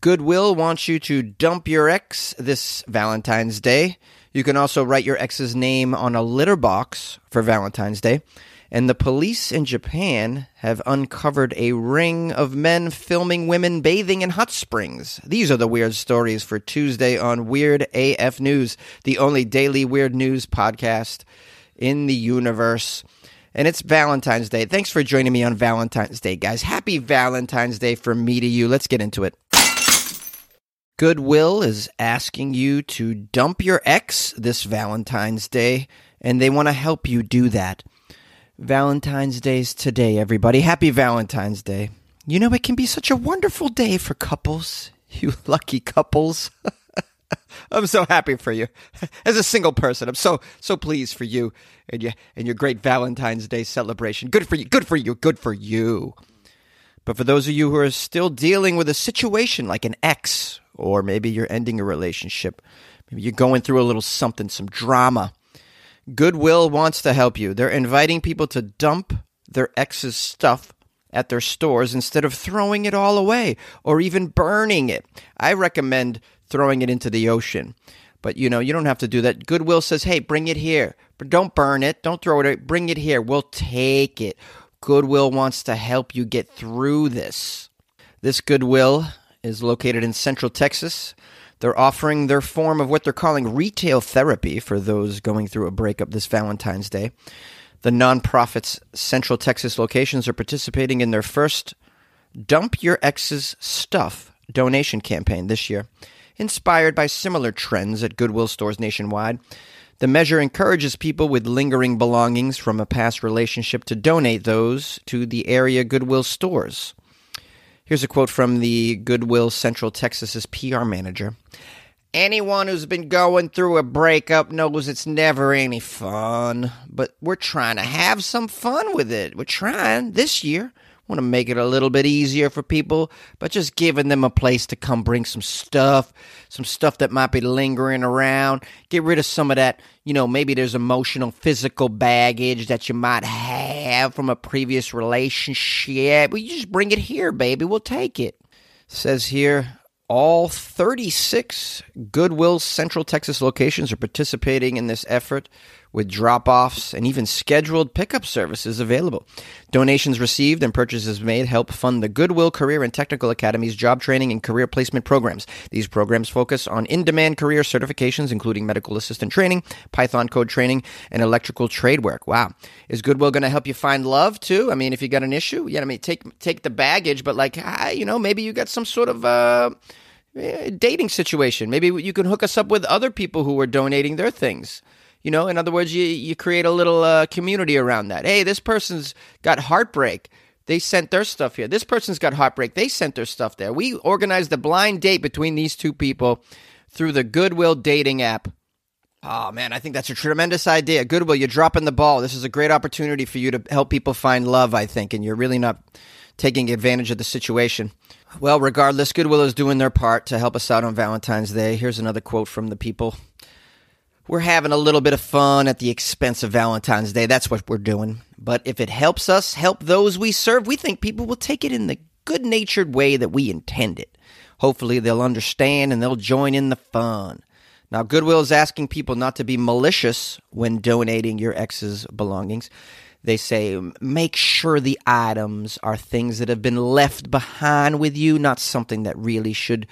Goodwill wants you to dump your ex this Valentine's Day. You can also write your ex's name on a litter box for Valentine's Day. And the police in Japan have uncovered a ring of men filming women bathing in hot springs. These are the weird stories for Tuesday on Weird AF News, the only daily weird news podcast in the universe. And it's Valentine's Day. Thanks for joining me on Valentine's Day, guys. Happy Valentine's Day from me to you. Let's get into it. Goodwill is asking you to dump your ex this Valentine's Day, and they want to help you do that. Valentine's Day's today, everybody. Happy Valentine's Day. You know, it can be such a wonderful day for couples. You lucky couples. I'm so happy for you. As a single person, I'm so so pleased for you and your and your great Valentine's Day celebration. Good for you. Good for you. Good for you. But for those of you who are still dealing with a situation like an ex, or maybe you're ending a relationship, maybe you're going through a little something, some drama, Goodwill wants to help you. They're inviting people to dump their ex's stuff at their stores instead of throwing it all away or even burning it. I recommend throwing it into the ocean. But you know, you don't have to do that. Goodwill says, "Hey, bring it here. But don't burn it. Don't throw it. Away. Bring it here. We'll take it." Goodwill wants to help you get through this. This Goodwill is located in Central Texas. They're offering their form of what they're calling retail therapy for those going through a breakup this Valentine's Day. The nonprofit's Central Texas locations are participating in their first Dump Your Ex's Stuff donation campaign this year, inspired by similar trends at Goodwill stores nationwide. The measure encourages people with lingering belongings from a past relationship to donate those to the area Goodwill stores. Here's a quote from the Goodwill Central Texas's PR manager. Anyone who's been going through a breakup knows it's never any fun, but we're trying to have some fun with it. We're trying this year. Want to make it a little bit easier for people, but just giving them a place to come bring some stuff, some stuff that might be lingering around. Get rid of some of that, you know, maybe there's emotional, physical baggage that you might have from a previous relationship. You just bring it here, baby. We'll take it. says here, all 36 Goodwill Central Texas locations are participating in this effort with drop offs and even scheduled pickup services available. Donations received and purchases made help fund the Goodwill Career and Technical Academy's job training and career placement programs. These programs focus on in demand career certifications, including medical assistant training, Python code training, and electrical trade work. Wow. Is Goodwill going to help you find love too? I mean, if you got an issue, yeah, I mean, take, take the baggage, but like, ah, you know, maybe you got some sort of, uh, dating situation. Maybe you can hook us up with other people who are donating their things. You know, in other words, you, you create a little uh, community around that. Hey, this person's got heartbreak. They sent their stuff here. This person's got heartbreak. They sent their stuff there. We organized a blind date between these two people through the Goodwill dating app. Oh man, I think that's a tremendous idea. Goodwill, you're dropping the ball. This is a great opportunity for you to help people find love, I think, and you're really not taking advantage of the situation. Well, regardless, Goodwill is doing their part to help us out on Valentine's Day. Here's another quote from the people we're having a little bit of fun at the expense of Valentine's Day. That's what we're doing. But if it helps us help those we serve, we think people will take it in the good natured way that we intend it. Hopefully, they'll understand and they'll join in the fun. Now, Goodwill is asking people not to be malicious when donating your ex's belongings. They say make sure the items are things that have been left behind with you, not something that really should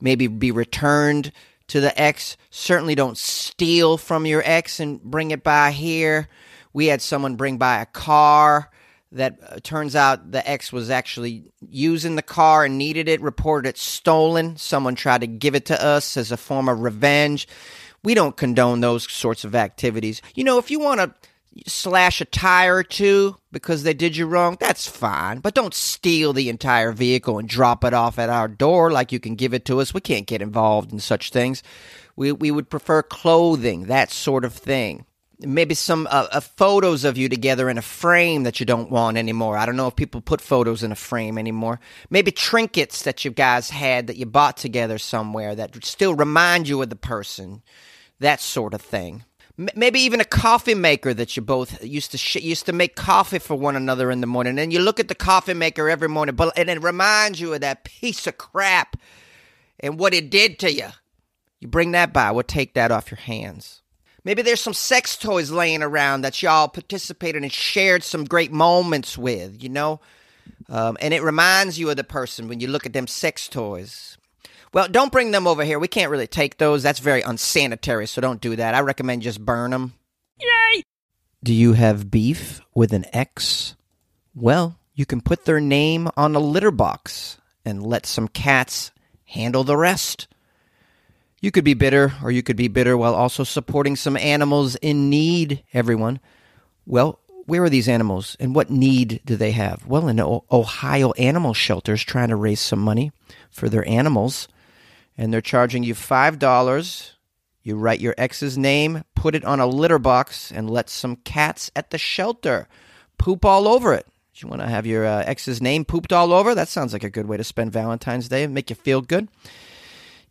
maybe be returned to the ex. Certainly don't steal from your ex and bring it by here. We had someone bring by a car that uh, turns out the ex was actually using the car and needed it, reported it stolen. Someone tried to give it to us as a form of revenge. We don't condone those sorts of activities. You know, if you want to slash a tire or two because they did you wrong, that's fine. But don't steal the entire vehicle and drop it off at our door like you can give it to us. We can't get involved in such things. We, we would prefer clothing, that sort of thing. Maybe some uh, uh, photos of you together in a frame that you don't want anymore. I don't know if people put photos in a frame anymore. Maybe trinkets that you guys had that you bought together somewhere that still remind you of the person. That sort of thing maybe even a coffee maker that you both used to sh- used to make coffee for one another in the morning and you look at the coffee maker every morning but and it reminds you of that piece of crap and what it did to you. You bring that by, we'll take that off your hands. Maybe there's some sex toys laying around that y'all participated and shared some great moments with, you know? Um, and it reminds you of the person when you look at them sex toys. Well, don't bring them over here. We can't really take those. That's very unsanitary, so don't do that. I recommend just burn them. Yay! Do you have beef with an ex? Well, you can put their name on a litter box and let some cats handle the rest. You could be bitter, or you could be bitter while also supporting some animals in need, everyone. Well, where are these animals and what need do they have? Well, in Ohio animal shelters trying to raise some money for their animals, and they're charging you $5. You write your ex's name, put it on a litter box, and let some cats at the shelter poop all over it. Do you want to have your uh, ex's name pooped all over? That sounds like a good way to spend Valentine's Day and make you feel good.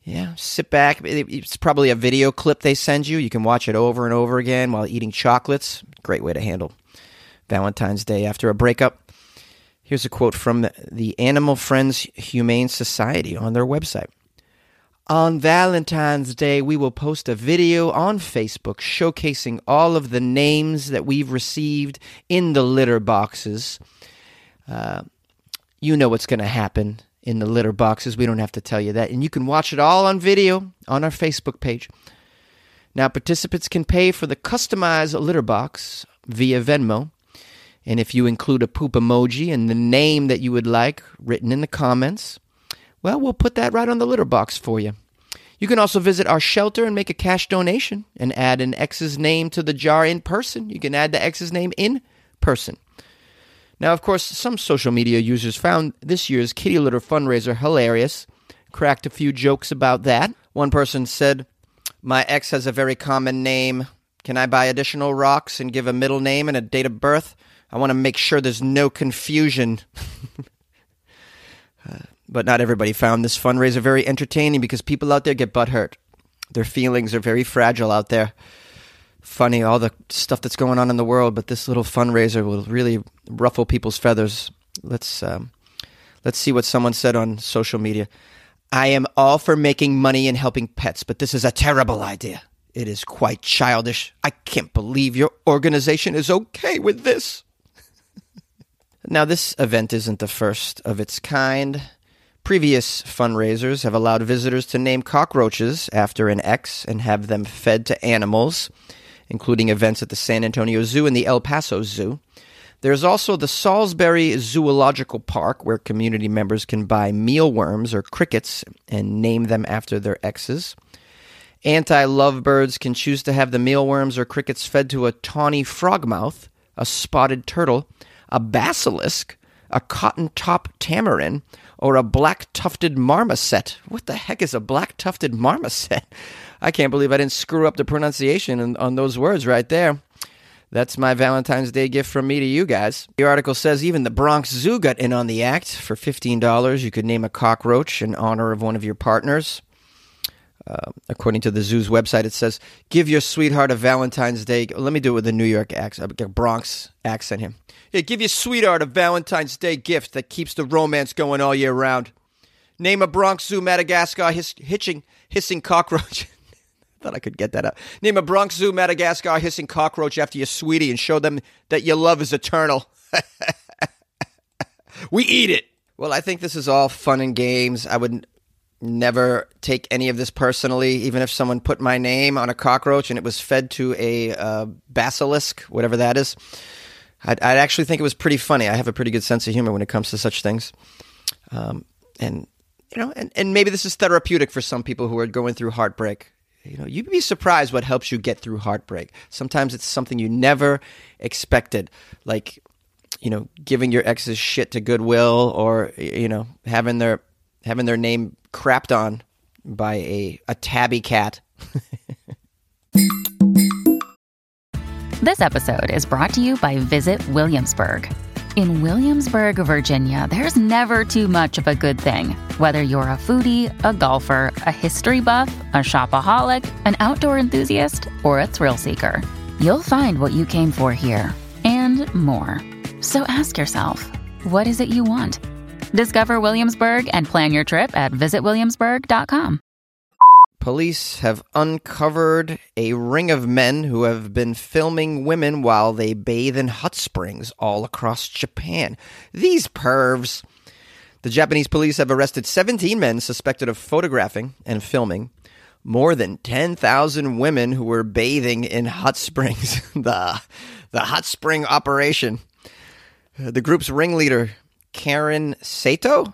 Yeah, sit back. It's probably a video clip they send you. You can watch it over and over again while eating chocolates. Great way to handle Valentine's Day after a breakup. Here's a quote from the Animal Friends Humane Society on their website. On Valentine's Day, we will post a video on Facebook showcasing all of the names that we've received in the litter boxes. Uh, you know what's going to happen in the litter boxes. We don't have to tell you that. And you can watch it all on video on our Facebook page. Now, participants can pay for the customized litter box via Venmo. And if you include a poop emoji and the name that you would like written in the comments, well, we'll put that right on the litter box for you. You can also visit our shelter and make a cash donation and add an ex's name to the jar in person. You can add the ex's name in person. Now, of course, some social media users found this year's kitty litter fundraiser hilarious, cracked a few jokes about that. One person said, My ex has a very common name. Can I buy additional rocks and give a middle name and a date of birth? I want to make sure there's no confusion. uh, but not everybody found this fundraiser very entertaining because people out there get butthurt. Their feelings are very fragile out there funny all the stuff that's going on in the world, but this little fundraiser will really ruffle people's feathers. Let's um, let's see what someone said on social media. I am all for making money and helping pets, but this is a terrible idea. It is quite childish. I can't believe your organization is okay with this. now, this event isn't the first of its kind. Previous fundraisers have allowed visitors to name cockroaches after an ex and have them fed to animals including events at the San Antonio Zoo and the El Paso Zoo. There's also the Salisbury Zoological Park, where community members can buy mealworms or crickets and name them after their exes. Anti lovebirds can choose to have the mealworms or crickets fed to a tawny frogmouth, a spotted turtle, a basilisk, a cotton top tamarin, or a black tufted marmoset. What the heck is a black tufted marmoset? I can't believe I didn't screw up the pronunciation on, those words right there. That's my Valentine's Day gift from me to you guys. The article says even the Bronx Zoo got in on the act. For $15, you could name a cockroach in honor of one of your partners. Uh, according to the zoo's website, it says, "Give your sweetheart a Valentine's Day." Let me do it with a New York accent, a Bronx accent here. Yeah, give your sweetheart a Valentine's Day gift that keeps the romance going all year round. Name a Bronx Zoo Madagascar hiss- hitching hissing cockroach. Thought I could get that out. Name a Bronx Zoo Madagascar hissing cockroach after your sweetie and show them that your love is eternal. we eat it. Well, I think this is all fun and games. I would never take any of this personally, even if someone put my name on a cockroach and it was fed to a uh, basilisk, whatever that is. I'd, I'd, actually think it was pretty funny. I have a pretty good sense of humor when it comes to such things. Um, and, you know, and, and maybe this is therapeutic for some people who are going through heartbreak. You know, you'd be surprised what helps you get through heartbreak. Sometimes it's something you never expected, like, you know, giving your ex's shit to Goodwill or, you know, having their having their name crapped on by a, a tabby cat. this episode is brought to you by Visit Williamsburg. In Williamsburg, Virginia, there's never too much of a good thing. Whether you're a foodie, a golfer, a history buff, a shopaholic, an outdoor enthusiast, or a thrill seeker, you'll find what you came for here and more. So ask yourself, what is it you want? Discover Williamsburg and plan your trip at visitwilliamsburg.com. Police have uncovered a ring of men who have been filming women while they bathe in hot springs all across Japan. These pervs. The Japanese police have arrested 17 men suspected of photographing and filming more than 10,000 women who were bathing in hot springs. the, the hot spring operation. The group's ringleader, Karen Sato,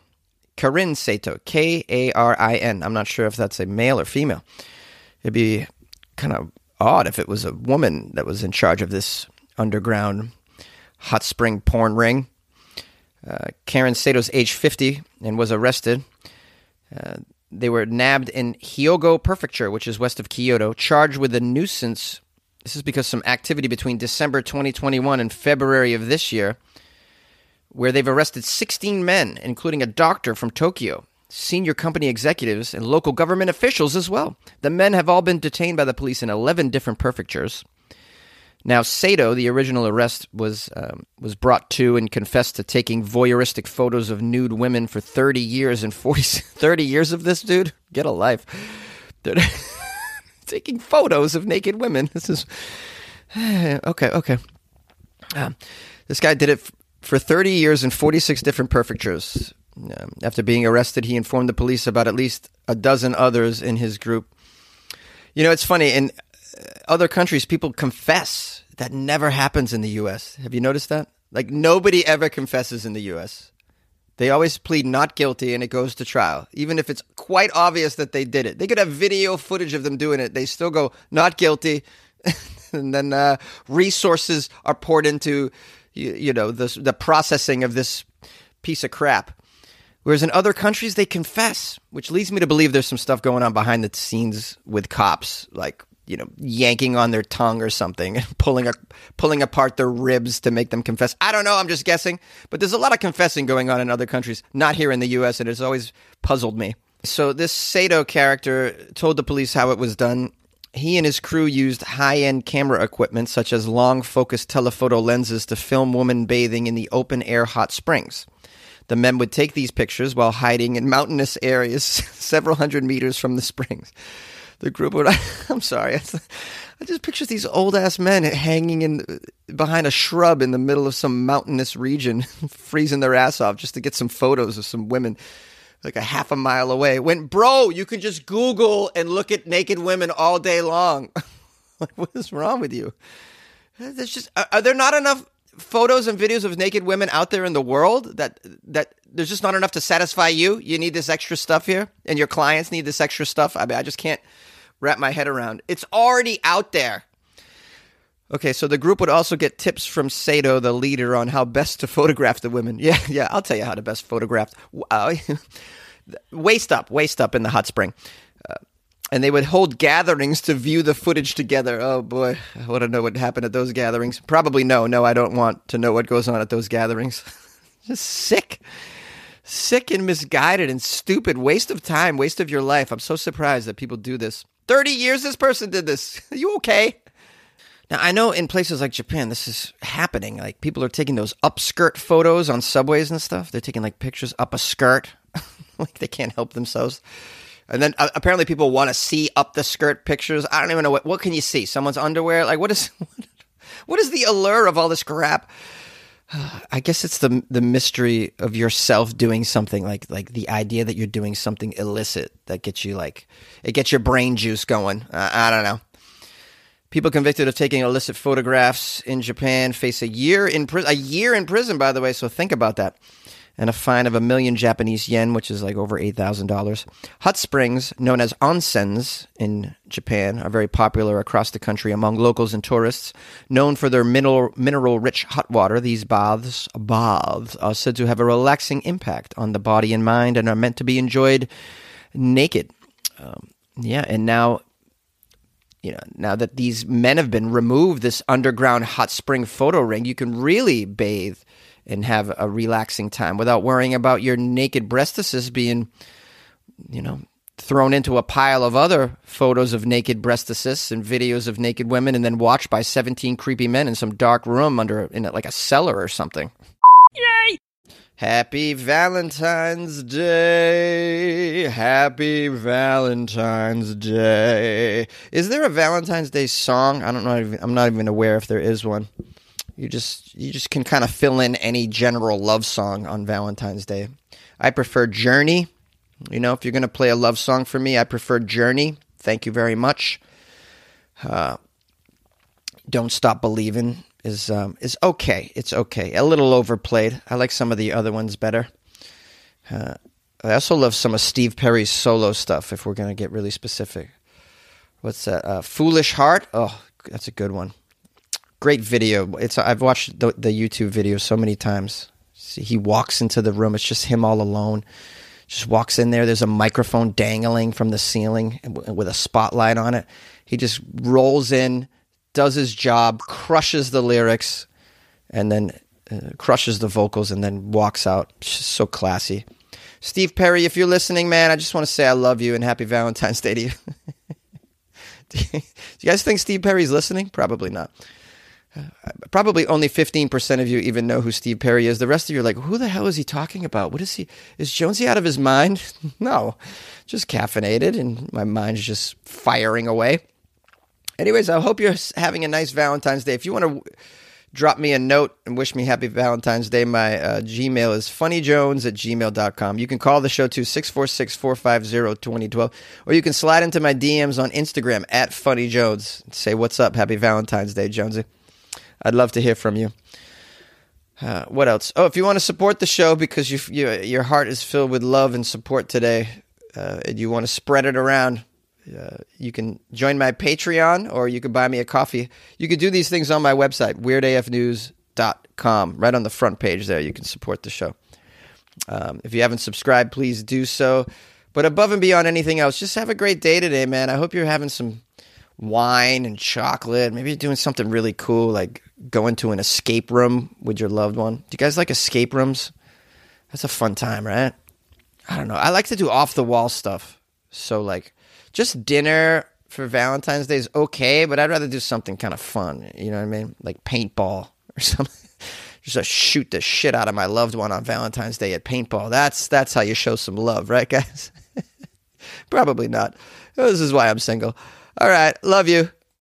Karin Sato, K A R I N. I'm not sure if that's a male or female. It'd be kind of odd if it was a woman that was in charge of this underground hot spring porn ring. Uh, Karen Sato's age 50 and was arrested. Uh, they were nabbed in Hyogo Prefecture, which is west of Kyoto, charged with a nuisance. This is because some activity between December 2021 and February of this year where they've arrested 16 men, including a doctor from Tokyo, senior company executives, and local government officials as well. The men have all been detained by the police in 11 different prefectures. Now, Sato, the original arrest, was um, was brought to and confessed to taking voyeuristic photos of nude women for 30 years and 40, 30 years of this dude. Get a life. taking photos of naked women. This is okay. Okay. Um, this guy did it for 30 years in 46 different prefectures. Um, after being arrested, he informed the police about at least a dozen others in his group. You know, it's funny. In uh, other countries, people confess. That never happens in the U.S. Have you noticed that? Like, nobody ever confesses in the U.S. They always plead not guilty and it goes to trial, even if it's quite obvious that they did it. They could have video footage of them doing it. They still go not guilty. and then uh, resources are poured into you, you know the the processing of this piece of crap. Whereas in other countries, they confess, which leads me to believe there's some stuff going on behind the scenes with cops, like you know, yanking on their tongue or something, pulling a, pulling apart their ribs to make them confess. I don't know. I'm just guessing, but there's a lot of confessing going on in other countries, not here in the U.S., and it's always puzzled me. So this Sato character told the police how it was done, he and his crew used high end camera equipment such as long focus telephoto lenses to film women bathing in the open air hot springs. The men would take these pictures while hiding in mountainous areas several hundred meters from the springs. The group would, I'm sorry, I just picture these old ass men hanging in behind a shrub in the middle of some mountainous region, freezing their ass off just to get some photos of some women like a half a mile away. Went, bro, you can just Google and look at naked women all day long. like, what is wrong with you? There's just are, are there not enough photos and videos of naked women out there in the world that that there's just not enough to satisfy you? You need this extra stuff here, and your clients need this extra stuff. I mean, I just can't wrap my head around. It's already out there. Okay, so the group would also get tips from Sato, the leader, on how best to photograph the women. Yeah, yeah, I'll tell you how to best photograph. Uh, waist up, waist up in the hot spring. Uh, and they would hold gatherings to view the footage together. Oh boy, I want to know what happened at those gatherings. Probably no, no, I don't want to know what goes on at those gatherings. Just sick. Sick and misguided and stupid. Waste of time, waste of your life. I'm so surprised that people do this. 30 years this person did this. Are you okay? Now, I know in places like Japan, this is happening. Like, people are taking those upskirt photos on subways and stuff. They're taking, like, pictures up a skirt. like, they can't help themselves. And then uh, apparently people want to see up the skirt pictures. I don't even know what, what can you see? Someone's underwear? Like, what is, what is the allure of all this crap? I guess it's the the mystery of yourself doing something like like the idea that you're doing something illicit that gets you like it gets your brain juice going. Uh, I don't know. People convicted of taking illicit photographs in Japan face a year in prison. A year in prison, by the way. So think about that, and a fine of a million Japanese yen, which is like over eight thousand dollars. Hot springs, known as onsens in Japan, are very popular across the country among locals and tourists. Known for their mineral mineral rich hot water, these baths baths are said to have a relaxing impact on the body and mind, and are meant to be enjoyed naked. Um, yeah, and now you know, now that these men have been removed, this underground hot spring photo ring, you can really bathe and have a relaxing time without worrying about your naked breastises being, you know, thrown into a pile of other photos of naked breastises and videos of naked women and then watched by 17 creepy men in some dark room under in like a cellar or something. Yay! Happy Valentine's Day. Happy Valentine's Day. Is there a Valentine's Day song? I don't know. I'm not even aware if there is one. You just you just can kind of fill in any general love song on Valentine's Day. I prefer Journey. You know, if you're going to play a love song for me, I prefer Journey. Thank you very much. Uh, Don't Stop Believing is um, is okay. It's okay. A little overplayed. I like some of the other ones better. Uh, I also love some of Steve Perry's solo stuff. If we're to get really specific, what's that? Uh, Foolish Heart. Oh, that's a good one. Great video. It's I've watched the, the YouTube video so many times. See, he walks into the room. It's just him all alone. Just walks in there. There's a microphone dangling from the ceiling with a spotlight on it. He just rolls in, does his job, crushes the lyrics, and then uh, crushes the vocals, and then walks out. Just so classy. Steve Perry, if you're listening, man, I just want to say I love you and happy Valentine's Day to you. Do you guys think Steve Perry's listening? Probably not. Uh, probably only 15% of you even know who Steve Perry is. The rest of you are like, who the hell is he talking about? What is he? Is Jonesy out of his mind? no, just caffeinated and my mind's just firing away. Anyways, I hope you're having a nice Valentine's Day. If you want to drop me a note and wish me happy Valentine's Day, my uh, Gmail is funnyjones at gmail.com. You can call the show to 646 450 2012, or you can slide into my DMs on Instagram at funnyjones say, What's up? Happy Valentine's Day, Jonesy. I'd love to hear from you. Uh, what else? Oh, if you want to support the show because you, you, your heart is filled with love and support today, uh, and you want to spread it around, uh, you can join my Patreon or you can buy me a coffee. You can do these things on my website, weirdafnews.com. Right on the front page there, you can support the show. Um, if you haven't subscribed, please do so. But above and beyond anything else, just have a great day today, man. I hope you're having some wine and chocolate. Maybe you're doing something really cool, like going to an escape room with your loved one. Do you guys like escape rooms? That's a fun time, right? I don't know. I like to do off the wall stuff. So, like, just dinner for Valentine's Day is okay, but I'd rather do something kind of fun. You know what I mean? Like paintball or something. just shoot the shit out of my loved one on Valentine's Day at paintball. That's that's how you show some love, right, guys? Probably not. This is why I'm single. All right, love you.